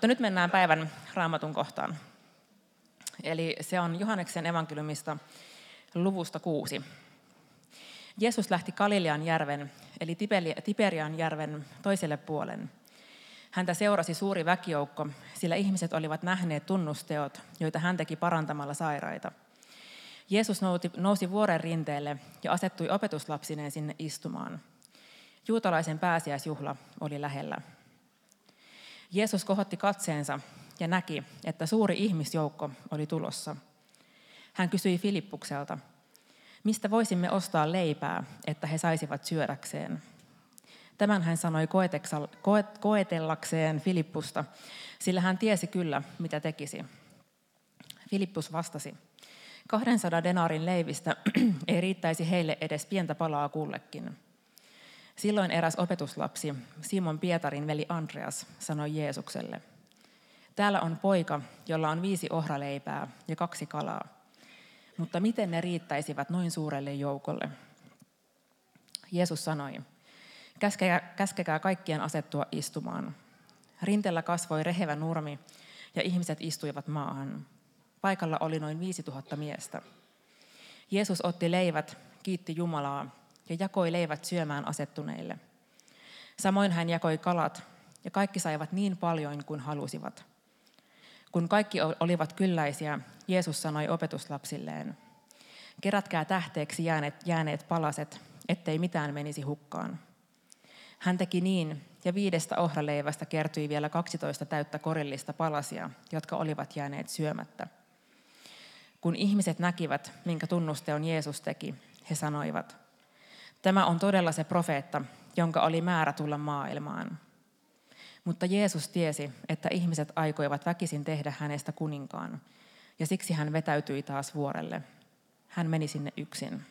mutta nyt mennään päivän raamatun kohtaan. Eli se on Johanneksen evankeliumista luvusta kuusi. Jeesus lähti Galilean järven, eli Tiberian järven toiselle puolen. Häntä seurasi suuri väkijoukko, sillä ihmiset olivat nähneet tunnusteot, joita hän teki parantamalla sairaita. Jeesus nousi, vuoren rinteelle ja asettui opetuslapsineen sinne istumaan. Juutalaisen pääsiäisjuhla oli lähellä. Jeesus kohotti katseensa ja näki, että suuri ihmisjoukko oli tulossa. Hän kysyi Filippukselta, mistä voisimme ostaa leipää, että he saisivat syödäkseen. Tämän hän sanoi koetellakseen Filippusta, sillä hän tiesi kyllä, mitä tekisi. Filippus vastasi, 200 denaarin leivistä ei riittäisi heille edes pientä palaa kullekin. Silloin eräs opetuslapsi, Simon Pietarin veli Andreas, sanoi Jeesukselle, Täällä on poika, jolla on viisi ohraleipää ja kaksi kalaa. Mutta miten ne riittäisivät noin suurelle joukolle? Jeesus sanoi, käskekää, käskekää kaikkien asettua istumaan. Rintellä kasvoi rehevä nurmi ja ihmiset istuivat maahan. Paikalla oli noin 5000 miestä. Jeesus otti leivät, kiitti Jumalaa ja jakoi leivät syömään asettuneille. Samoin hän jakoi kalat, ja kaikki saivat niin paljon kuin halusivat. Kun kaikki olivat kylläisiä, Jeesus sanoi opetuslapsilleen, kerätkää tähteeksi jääneet, jääneet palaset, ettei mitään menisi hukkaan. Hän teki niin, ja viidestä ohraleivästä kertyi vielä 12 täyttä korillista palasia, jotka olivat jääneet syömättä. Kun ihmiset näkivät, minkä tunnusteon Jeesus teki, he sanoivat, tämä on todella se profeetta, jonka oli määrä tulla maailmaan. Mutta Jeesus tiesi, että ihmiset aikoivat väkisin tehdä hänestä kuninkaan, ja siksi hän vetäytyi taas vuorelle. Hän meni sinne yksin.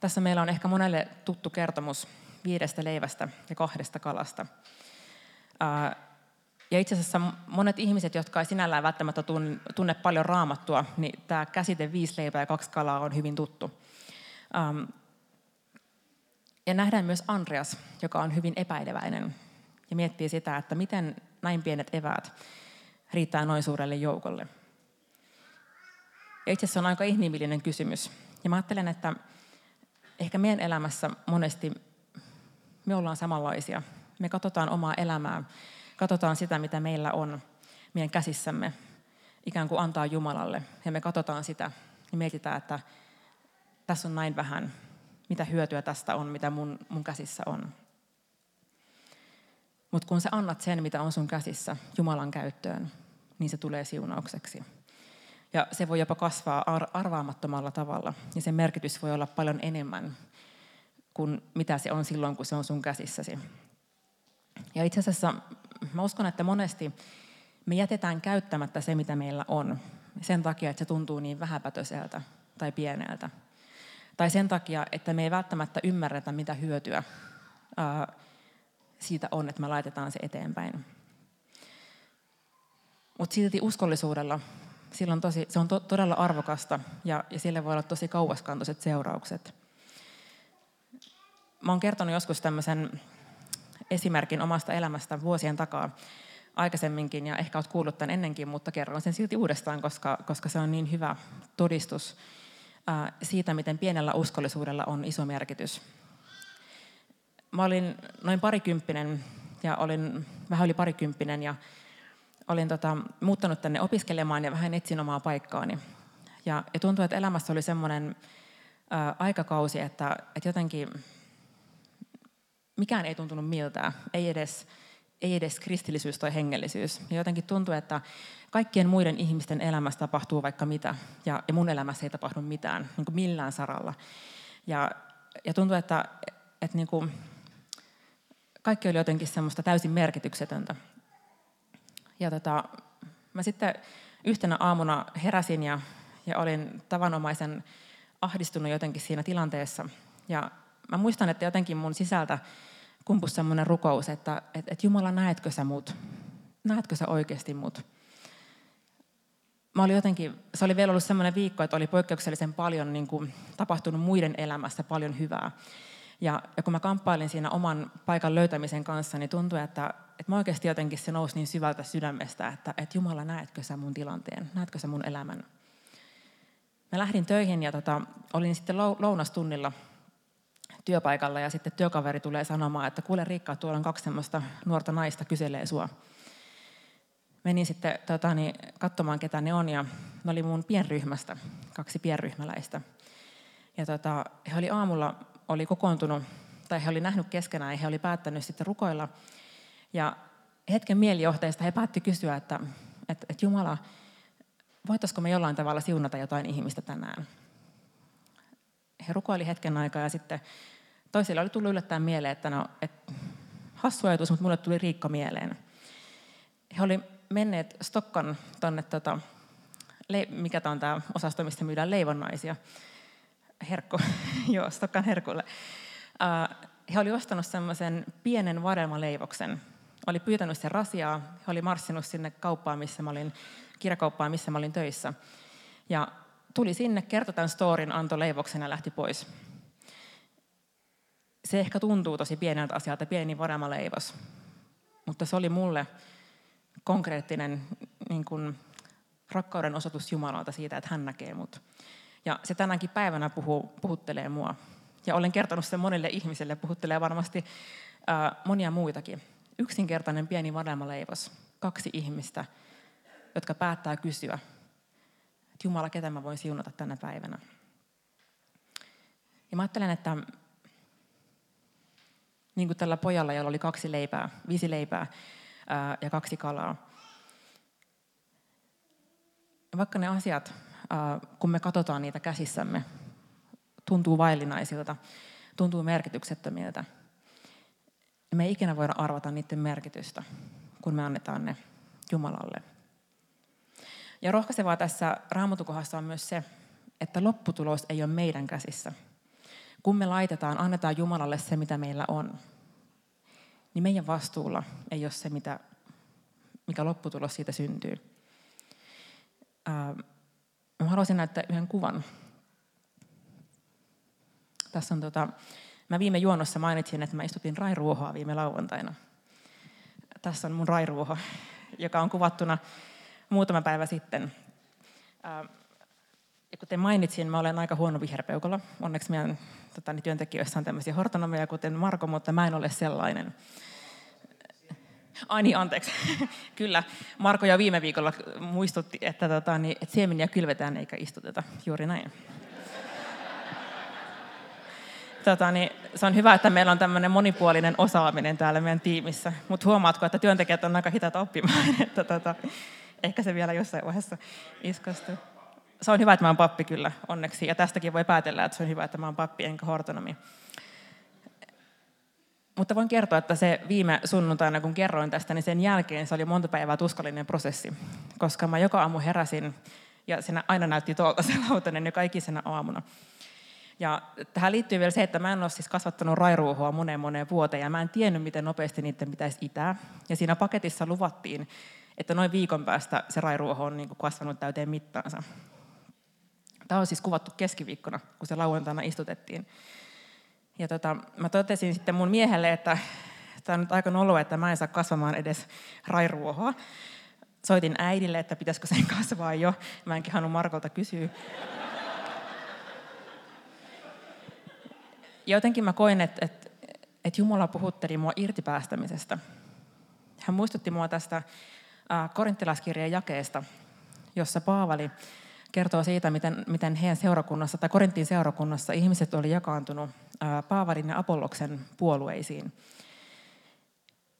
Tässä meillä on ehkä monelle tuttu kertomus viidestä leivästä ja kahdesta kalasta. Ja itse asiassa monet ihmiset, jotka ei sinällään välttämättä tunne paljon raamattua, niin tämä käsite viisi leipää ja kaksi kalaa on hyvin tuttu. Ja nähdään myös Andreas, joka on hyvin epäileväinen ja miettii sitä, että miten näin pienet eväät riittää noin suurelle joukolle. Ja itse asiassa on aika inhimillinen kysymys. Ja mä ajattelen, että ehkä meidän elämässä monesti me ollaan samanlaisia. Me katsotaan omaa elämää, katsotaan sitä, mitä meillä on meidän käsissämme, ikään kuin antaa Jumalalle. Ja me katsotaan sitä ja mietitään, että tässä on näin vähän, mitä hyötyä tästä on, mitä mun, mun käsissä on. Mutta kun sä annat sen, mitä on sun käsissä Jumalan käyttöön, niin se tulee siunaukseksi. Ja se voi jopa kasvaa arvaamattomalla tavalla. Ja sen merkitys voi olla paljon enemmän kuin mitä se on silloin, kun se on sun käsissäsi. Ja itse asiassa mä uskon, että monesti me jätetään käyttämättä se, mitä meillä on. Sen takia, että se tuntuu niin vähäpätöiseltä tai pieneltä. Tai sen takia, että me ei välttämättä ymmärretä, mitä hyötyä siitä on, että me laitetaan se eteenpäin. Mutta silti uskollisuudella sillä on tosi, se on to, todella arvokasta ja, ja sille voi olla tosi kauaskantoiset seuraukset. Mä oon kertonut joskus tämmöisen esimerkin omasta elämästä vuosien takaa aikaisemminkin ja ehkä olet kuullut tämän ennenkin, mutta kerron sen silti uudestaan, koska, koska se on niin hyvä todistus siitä, miten pienellä uskollisuudella on iso merkitys. Mä olin noin parikymppinen ja olin vähän yli parikymppinen ja olin tota, muuttanut tänne opiskelemaan ja vähän etsin omaa paikkaani. Ja, ja tuntui, että elämässä oli semmoinen aikakausi, että, että jotenkin mikään ei tuntunut miltään, ei edes, ei edes kristillisyys tai hengellisyys. Ja jotenkin tuntui, että kaikkien muiden ihmisten elämässä tapahtuu vaikka mitä, ja, ja mun elämässä ei tapahdu mitään, niin kuin millään saralla. Ja, ja tuntui, että, että niin kuin, kaikki oli jotenkin semmoista täysin merkityksetöntä. Ja tota, mä sitten yhtenä aamuna heräsin ja, ja olin tavanomaisen ahdistunut jotenkin siinä tilanteessa. Ja mä muistan, että jotenkin mun sisältä kumpus semmoinen rukous, että et, et Jumala, näetkö sä mut? Näetkö sä oikeasti mut? Mä olin jotenkin, se oli vielä ollut semmoinen viikko, että oli poikkeuksellisen paljon niin kuin, tapahtunut muiden elämässä paljon hyvää. Ja, ja kun mä kamppailin siinä oman paikan löytämisen kanssa, niin tuntui, että, että mä oikeasti jotenkin se nousi niin syvältä sydämestä, että, että Jumala, näetkö sä mun tilanteen, näetkö sä mun elämän. Mä lähdin töihin ja tota, olin sitten lounastunnilla työpaikalla ja sitten työkaveri tulee sanomaan, että kuule Riikka, tuolla on kaksi semmoista nuorta naista kyselee sua. Menin sitten tota, niin, katsomaan, ketä ne on ja ne oli mun pienryhmästä, kaksi pienryhmäläistä. Ja tota, he oli aamulla oli kokoontunut, tai he oli nähnyt keskenään ja he oli päättänyt sitten rukoilla. Ja hetken mielijohteesta he päätti kysyä, että, että, että Jumala, voitaisiko me jollain tavalla siunata jotain ihmistä tänään? He rukoili hetken aikaa ja sitten toisille oli tullut yllättäen mieleen, että no, et, hassu ajatus, mutta mulle tuli Riikka mieleen. He oli menneet Stokkan tuonne, tota, mikä tämä on tämä osasto, mistä myydään leivonnaisia. Herkku, joo, Stokkan herkulle. Uh, he oli ostanut semmoisen pienen vadelmaleivoksen. Oli pyytänyt sen rasiaa. He oli marssinut sinne kauppaan, missä mä olin, kirjakauppaan, missä mä olin töissä. Ja tuli sinne, kertoi tämän storin, antoi leivoksen ja lähti pois. Se ehkä tuntuu tosi pieneltä asialta, pieni vadelmaleivos. Mutta se oli mulle konkreettinen niin kuin, rakkauden osoitus Jumalalta siitä, että hän näkee mut. Ja se tänäänkin päivänä puhuu, puhuttelee mua. Ja olen kertonut sen monille ihmisille, puhuttelee varmasti ää, monia muitakin. Yksinkertainen pieni vadelmaleivos, kaksi ihmistä, jotka päättää kysyä, että Jumala, ketä mä voin siunata tänä päivänä. Ja mä ajattelen, että niin kuin tällä pojalla, jolla oli kaksi leipää, viisi leipää ää, ja kaksi kalaa. Vaikka ne asiat kun me katsotaan niitä käsissämme, tuntuu vaillinaisilta, tuntuu merkityksettömiltä. Me ei ikinä voida arvata niiden merkitystä, kun me annetaan ne Jumalalle. Ja rohkaisevaa tässä raamatukohdassa on myös se, että lopputulos ei ole meidän käsissä. Kun me laitetaan, annetaan Jumalalle se, mitä meillä on, niin meidän vastuulla ei ole se, mitä, mikä lopputulos siitä syntyy. Mä haluaisin näyttää yhden kuvan. Tässä on tota, mä viime juonnossa mainitsin, että mä istutin rairuohoa viime lauantaina. Tässä on mun rairuoho, joka on kuvattuna muutama päivä sitten. Ja kuten mainitsin, mä olen aika huono viherpeukolla. Onneksi meidän tota, niin työntekijöissä on tämmöisiä hortonomeja, kuten Marko, mutta mä en ole sellainen. Ai niin, anteeksi. Kyllä, Marko jo viime viikolla muistutti, että, tota, niin, että siemeniä kylvetään eikä istuteta. Juuri näin. Tota, niin, se on hyvä, että meillä on tämmöinen monipuolinen osaaminen täällä meidän tiimissä. Mutta huomaatko, että työntekijät on aika hitaat oppimaan, että tota, ehkä se vielä jossain vaiheessa iskastuu. Se on hyvä, että mä oon pappi kyllä, onneksi. Ja tästäkin voi päätellä, että se on hyvä, että mä oon pappi enkä hortonomi. Mutta voin kertoa, että se viime sunnuntaina, kun kerroin tästä, niin sen jälkeen se oli monta päivää tuskallinen prosessi. Koska mä joka aamu heräsin, ja siinä aina näytti tuolta se lautanen joka ikisenä aamuna. Ja tähän liittyy vielä se, että mä en ole siis kasvattanut rairuuhoa moneen moneen vuoteen, ja mä en tiennyt, miten nopeasti niiden pitäisi itää. Ja siinä paketissa luvattiin, että noin viikon päästä se rairuoho on niin kuin kasvanut täyteen mittaansa. Tämä on siis kuvattu keskiviikkona, kun se lauantaina istutettiin. Ja tota, mä totesin sitten mun miehelle, että tämä on nyt aika noloa, että mä en saa kasvamaan edes rairuohoa. Soitin äidille, että pitäisikö sen kasvaa jo. Mä enkin halunnut Markolta kysyä. Ja jotenkin mä koin, että, että, että Jumala puhutteli mua irtipäästämisestä. Hän muistutti mua tästä korinttilaskirjan jakeesta, jossa Paavali kertoo siitä, miten, miten heidän seurakunnassa tai Korintin seurakunnassa ihmiset oli jakaantunut Paavalin ja Apolloksen puolueisiin.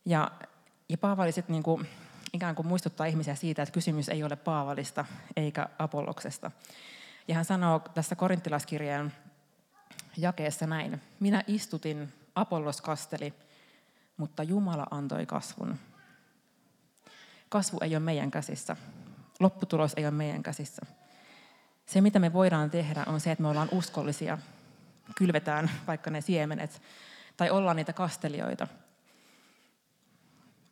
Ja, ja Paavali sitten niin ikään kuin muistuttaa ihmisiä siitä, että kysymys ei ole Paavalista eikä Apolloksesta. Ja hän sanoo tässä korinttilaskirjan jakeessa näin. Minä istutin, Apollos kasteli, mutta Jumala antoi kasvun. Kasvu ei ole meidän käsissä. Lopputulos ei ole meidän käsissä. Se, mitä me voidaan tehdä, on se, että me ollaan uskollisia. Kylvetään vaikka ne siemenet, tai ollaan niitä kastelijoita.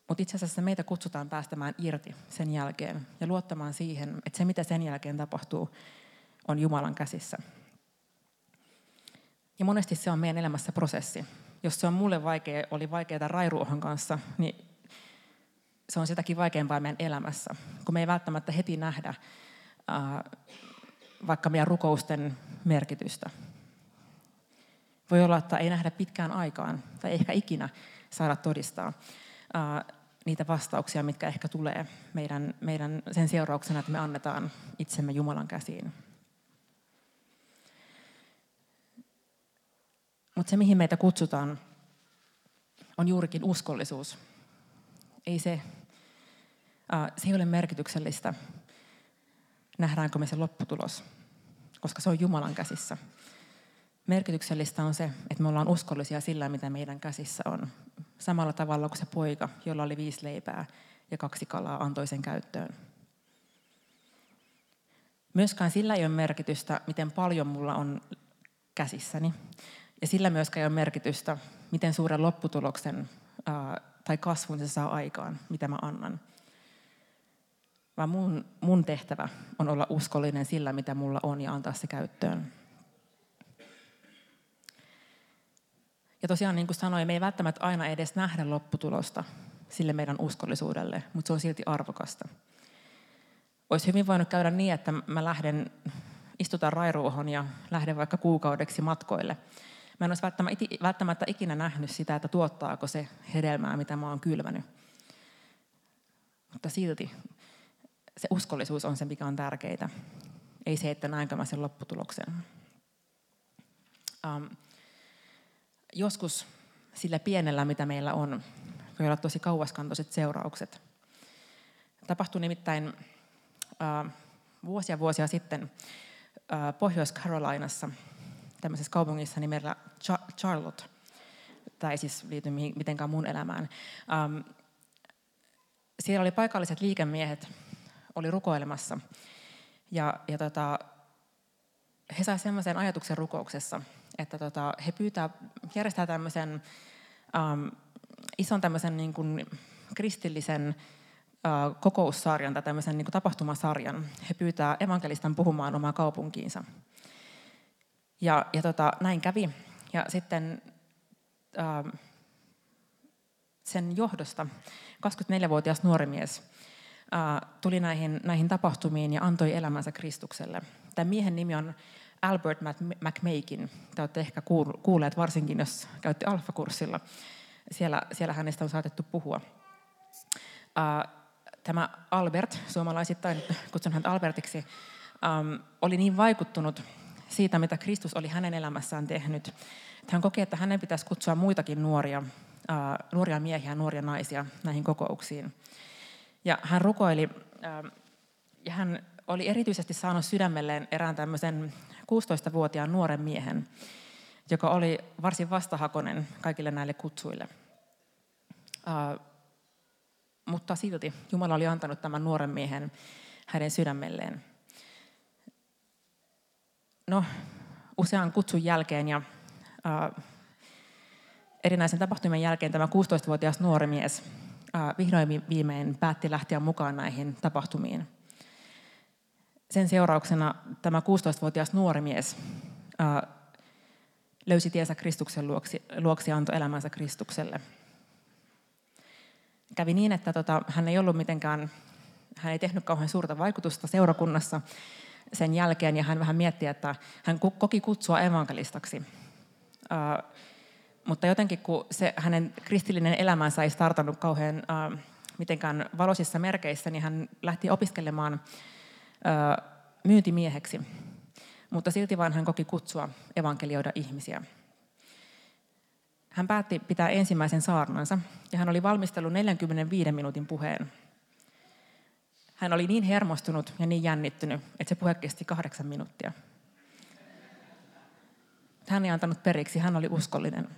Mutta itse asiassa meitä kutsutaan päästämään irti sen jälkeen ja luottamaan siihen, että se, mitä sen jälkeen tapahtuu, on Jumalan käsissä. Ja monesti se on meidän elämässä prosessi. Jos se on mulle vaikea, oli vaikeaa rairuohon kanssa, niin se on sitäkin vaikeampaa meidän elämässä, kun me ei välttämättä heti nähdä vaikka meidän rukousten merkitystä. Voi olla, että ei nähdä pitkään aikaan tai ehkä ikinä saada todistaa niitä vastauksia, mitkä ehkä tulee meidän, meidän sen seurauksena, että me annetaan itsemme Jumalan käsiin. Mutta se, mihin meitä kutsutaan, on juurikin uskollisuus. Ei se, se ei ole merkityksellistä, nähdäänkö me se lopputulos, koska se on Jumalan käsissä. Merkityksellistä on se, että me ollaan uskollisia sillä, mitä meidän käsissä on. Samalla tavalla kuin se poika, jolla oli viisi leipää ja kaksi kalaa, antoi sen käyttöön. Myöskään sillä ei ole merkitystä, miten paljon mulla on käsissäni. Ja sillä myöskään ei ole merkitystä, miten suuren lopputuloksen ää, tai kasvun se saa aikaan, mitä mä annan. Vaan mun, mun tehtävä on olla uskollinen sillä, mitä mulla on ja antaa se käyttöön. Ja tosiaan niin kuin sanoin, me ei välttämättä aina edes nähdä lopputulosta sille meidän uskollisuudelle, mutta se on silti arvokasta. Olisi hyvin voinut käydä niin, että mä lähden, istutaan rairuohon ja lähden vaikka kuukaudeksi matkoille. Mä en olisi välttämättä ikinä nähnyt sitä, että tuottaako se hedelmää, mitä mä oon kylvänyt. Mutta silti se uskollisuus on se, mikä on tärkeää. Ei se, että näenkö mä sen lopputuloksen. Um, joskus sillä pienellä, mitä meillä on, voi olla tosi kauaskantoiset seuraukset. Tapahtui nimittäin uh, vuosia vuosia sitten uh, Pohjois-Carolinassa, tämmöisessä kaupungissa nimellä Charlotte. Ei siis liity mitenkään mun elämään. Um, siellä oli paikalliset liikemiehet, oli rukoilemassa. Ja, ja tota, he saivat sellaisen ajatuksen rukouksessa, että tota, he pyytää, järjestää tämmöisen um, ison tämmöisen niin kuin kristillisen uh, kokoussarjan tai tämmöisen niin kuin tapahtumasarjan. He pyytää evankelistan puhumaan omaa kaupunkiinsa. Ja, ja tota, näin kävi. Ja sitten uh, sen johdosta 24-vuotias nuori mies tuli näihin, näihin tapahtumiin ja antoi elämänsä Kristukselle. Tämän miehen nimi on Albert McMakin. Te olette ehkä kuulleet, varsinkin jos käytte alfakurssilla. Siellä, siellä hänestä on saatettu puhua. Uh, tämä Albert, suomalaisittain kutsun häntä Albertiksi, oli niin vaikuttunut siitä, mitä Kristus oli hänen elämässään tehnyt. Että hän koki, että hänen pitäisi kutsua muitakin nuoria, nuoria miehiä, nuoria naisia näihin kokouksiin. Ja hän rukoili, uh, ja hän oli erityisesti saanut sydämelleen erään tämmöisen 16-vuotiaan nuoren miehen, joka oli varsin vastahakoinen kaikille näille kutsuille. Uh, mutta silti Jumala oli antanut tämän nuoren miehen hänen sydämelleen. No, usean kutsun jälkeen ja uh, erinäisen tapahtumien jälkeen tämä 16-vuotias nuori mies vihdoin viimein päätti lähteä mukaan näihin tapahtumiin – sen seurauksena tämä 16-vuotias nuori mies löysi tiensä Kristuksen luoksi, luoksi ja antoi elämänsä Kristukselle. Kävi niin, että tota, hän ei ollut mitenkään, hän ei tehnyt kauhean suurta vaikutusta seurakunnassa sen jälkeen, ja hän vähän mietti, että hän koki kutsua evankelistaksi. Ää, mutta jotenkin kun se hänen kristillinen elämänsä ei startannut kauhean ää, mitenkään valoisissa merkeissä, niin hän lähti opiskelemaan myyntimieheksi, mutta silti vain hän koki kutsua evankelioida ihmisiä. Hän päätti pitää ensimmäisen saarnansa ja hän oli valmistellut 45 minuutin puheen. Hän oli niin hermostunut ja niin jännittynyt, että se puhe kesti kahdeksan minuuttia. Hän ei antanut periksi, hän oli uskollinen.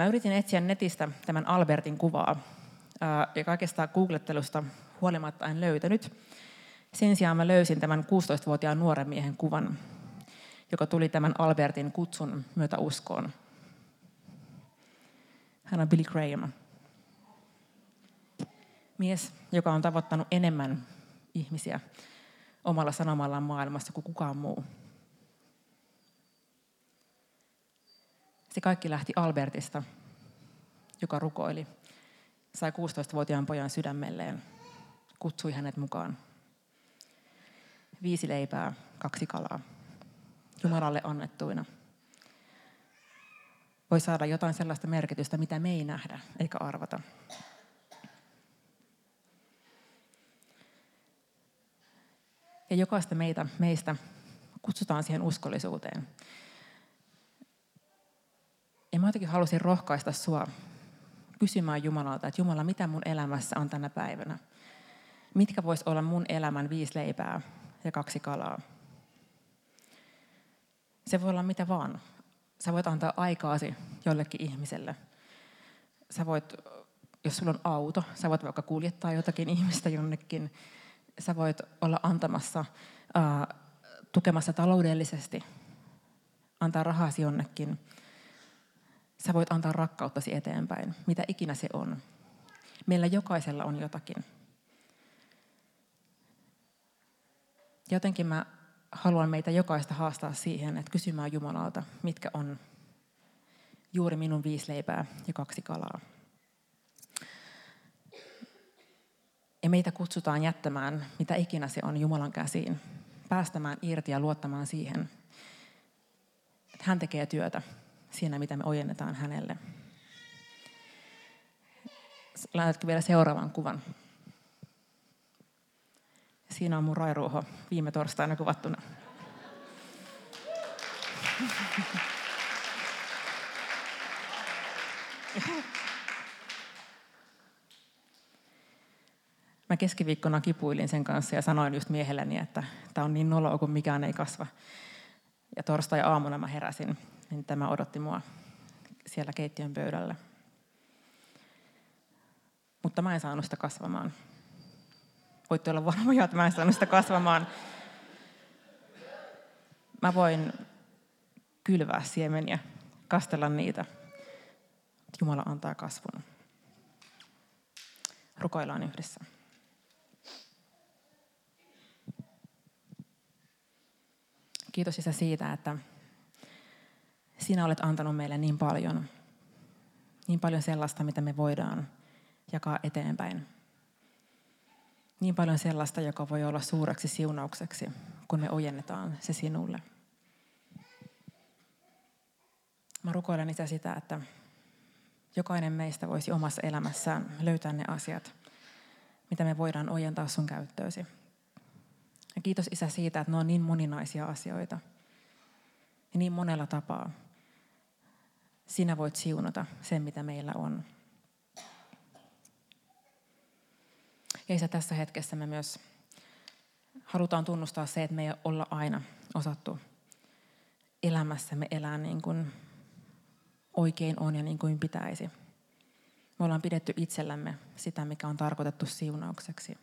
Mä yritin etsiä netistä tämän Albertin kuvaa, ja kaikesta googlettelusta huolimatta en löytänyt. Sen sijaan mä löysin tämän 16-vuotiaan nuoren miehen kuvan, joka tuli tämän Albertin kutsun myötä uskoon. Hän on Billy Graham. Mies, joka on tavoittanut enemmän ihmisiä omalla sanomallaan maailmassa kuin kukaan muu. Se kaikki lähti Albertista, joka rukoili, sai 16-vuotiaan pojan sydämelleen, kutsui hänet mukaan. Viisi leipää, kaksi kalaa, Jumalalle annettuina. Voi saada jotain sellaista merkitystä, mitä me ei nähdä eikä arvata. Ja jokaista meitä, meistä kutsutaan siihen uskollisuuteen. Jotenkin halusin rohkaista sua kysymään Jumalalta, että Jumala, mitä mun elämässä on tänä päivänä? Mitkä vois olla mun elämän viisi leipää ja kaksi kalaa? Se voi olla mitä vaan. Sä voit antaa aikaasi jollekin ihmiselle. Sä voit, jos sulla on auto, sä voit vaikka kuljettaa jotakin ihmistä jonnekin. Sä voit olla antamassa, tukemassa taloudellisesti, antaa rahasi jonnekin Sä voit antaa rakkauttasi eteenpäin, mitä ikinä se on. Meillä jokaisella on jotakin. Jotenkin mä haluan meitä jokaista haastaa siihen, että kysymään Jumalalta, mitkä on juuri minun viisi leipää ja kaksi kalaa. Ja meitä kutsutaan jättämään, mitä ikinä se on Jumalan käsiin, päästämään irti ja luottamaan siihen, että hän tekee työtä siinä, mitä me ojennetaan hänelle. Laitatko vielä seuraavan kuvan? Siinä on mun rairuoho viime torstaina kuvattuna. Mä keskiviikkona kipuilin sen kanssa ja sanoin just miehelleni, että tämä on niin noloa, kun mikään ei kasva. Ja torstai-aamuna mä heräsin niin tämä odotti mua siellä keittiön pöydällä. Mutta mä en saanut sitä kasvamaan. Voitte olla varmoja, että mä en saanut sitä kasvamaan. Mä voin kylvää siemeniä, kastella niitä. Jumala antaa kasvun. Rukoillaan yhdessä. Kiitos Isä siitä, että sinä olet antanut meille niin paljon, niin paljon sellaista, mitä me voidaan jakaa eteenpäin. Niin paljon sellaista, joka voi olla suureksi siunaukseksi, kun me ojennetaan se sinulle. Mä rukoilen isä sitä, että jokainen meistä voisi omassa elämässään löytää ne asiat, mitä me voidaan ojentaa sun käyttöösi. Ja kiitos Isä siitä, että ne on niin moninaisia asioita. Ja niin monella tapaa sinä voit siunata sen, mitä meillä on. Ja Isä, tässä hetkessä me myös halutaan tunnustaa se, että me ei olla aina osattu elämässämme elää niin kuin oikein on ja niin kuin pitäisi. Me ollaan pidetty itsellämme sitä, mikä on tarkoitettu siunaukseksi.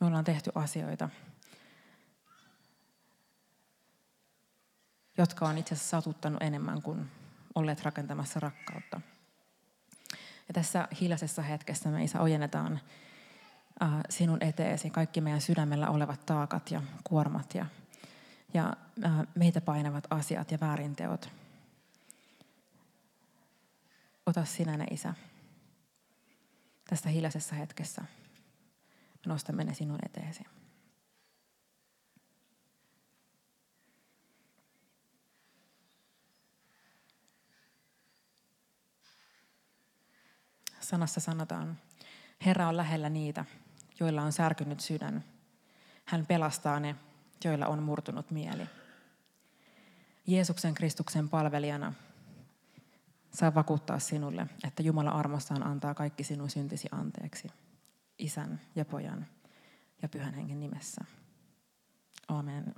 Me ollaan tehty asioita, jotka on itse asiassa satuttanut enemmän kuin olleet rakentamassa rakkautta. Ja tässä hiljaisessa hetkessä me Isä ojennetaan äh, sinun eteesi kaikki meidän sydämellä olevat taakat ja kuormat ja, ja äh, meitä painavat asiat ja väärinteot. Ota sinä ne, Isä, tässä hiljaisessa hetkessä. Me nostamme ne sinun eteesi. Sanassa sanotaan, Herra on lähellä niitä, joilla on särkynyt sydän. Hän pelastaa ne, joilla on murtunut mieli. Jeesuksen Kristuksen palvelijana saa vakuuttaa sinulle, että Jumala armossaan antaa kaikki sinun syntisi anteeksi. Isän ja pojan ja pyhän hengen nimessä. Amen.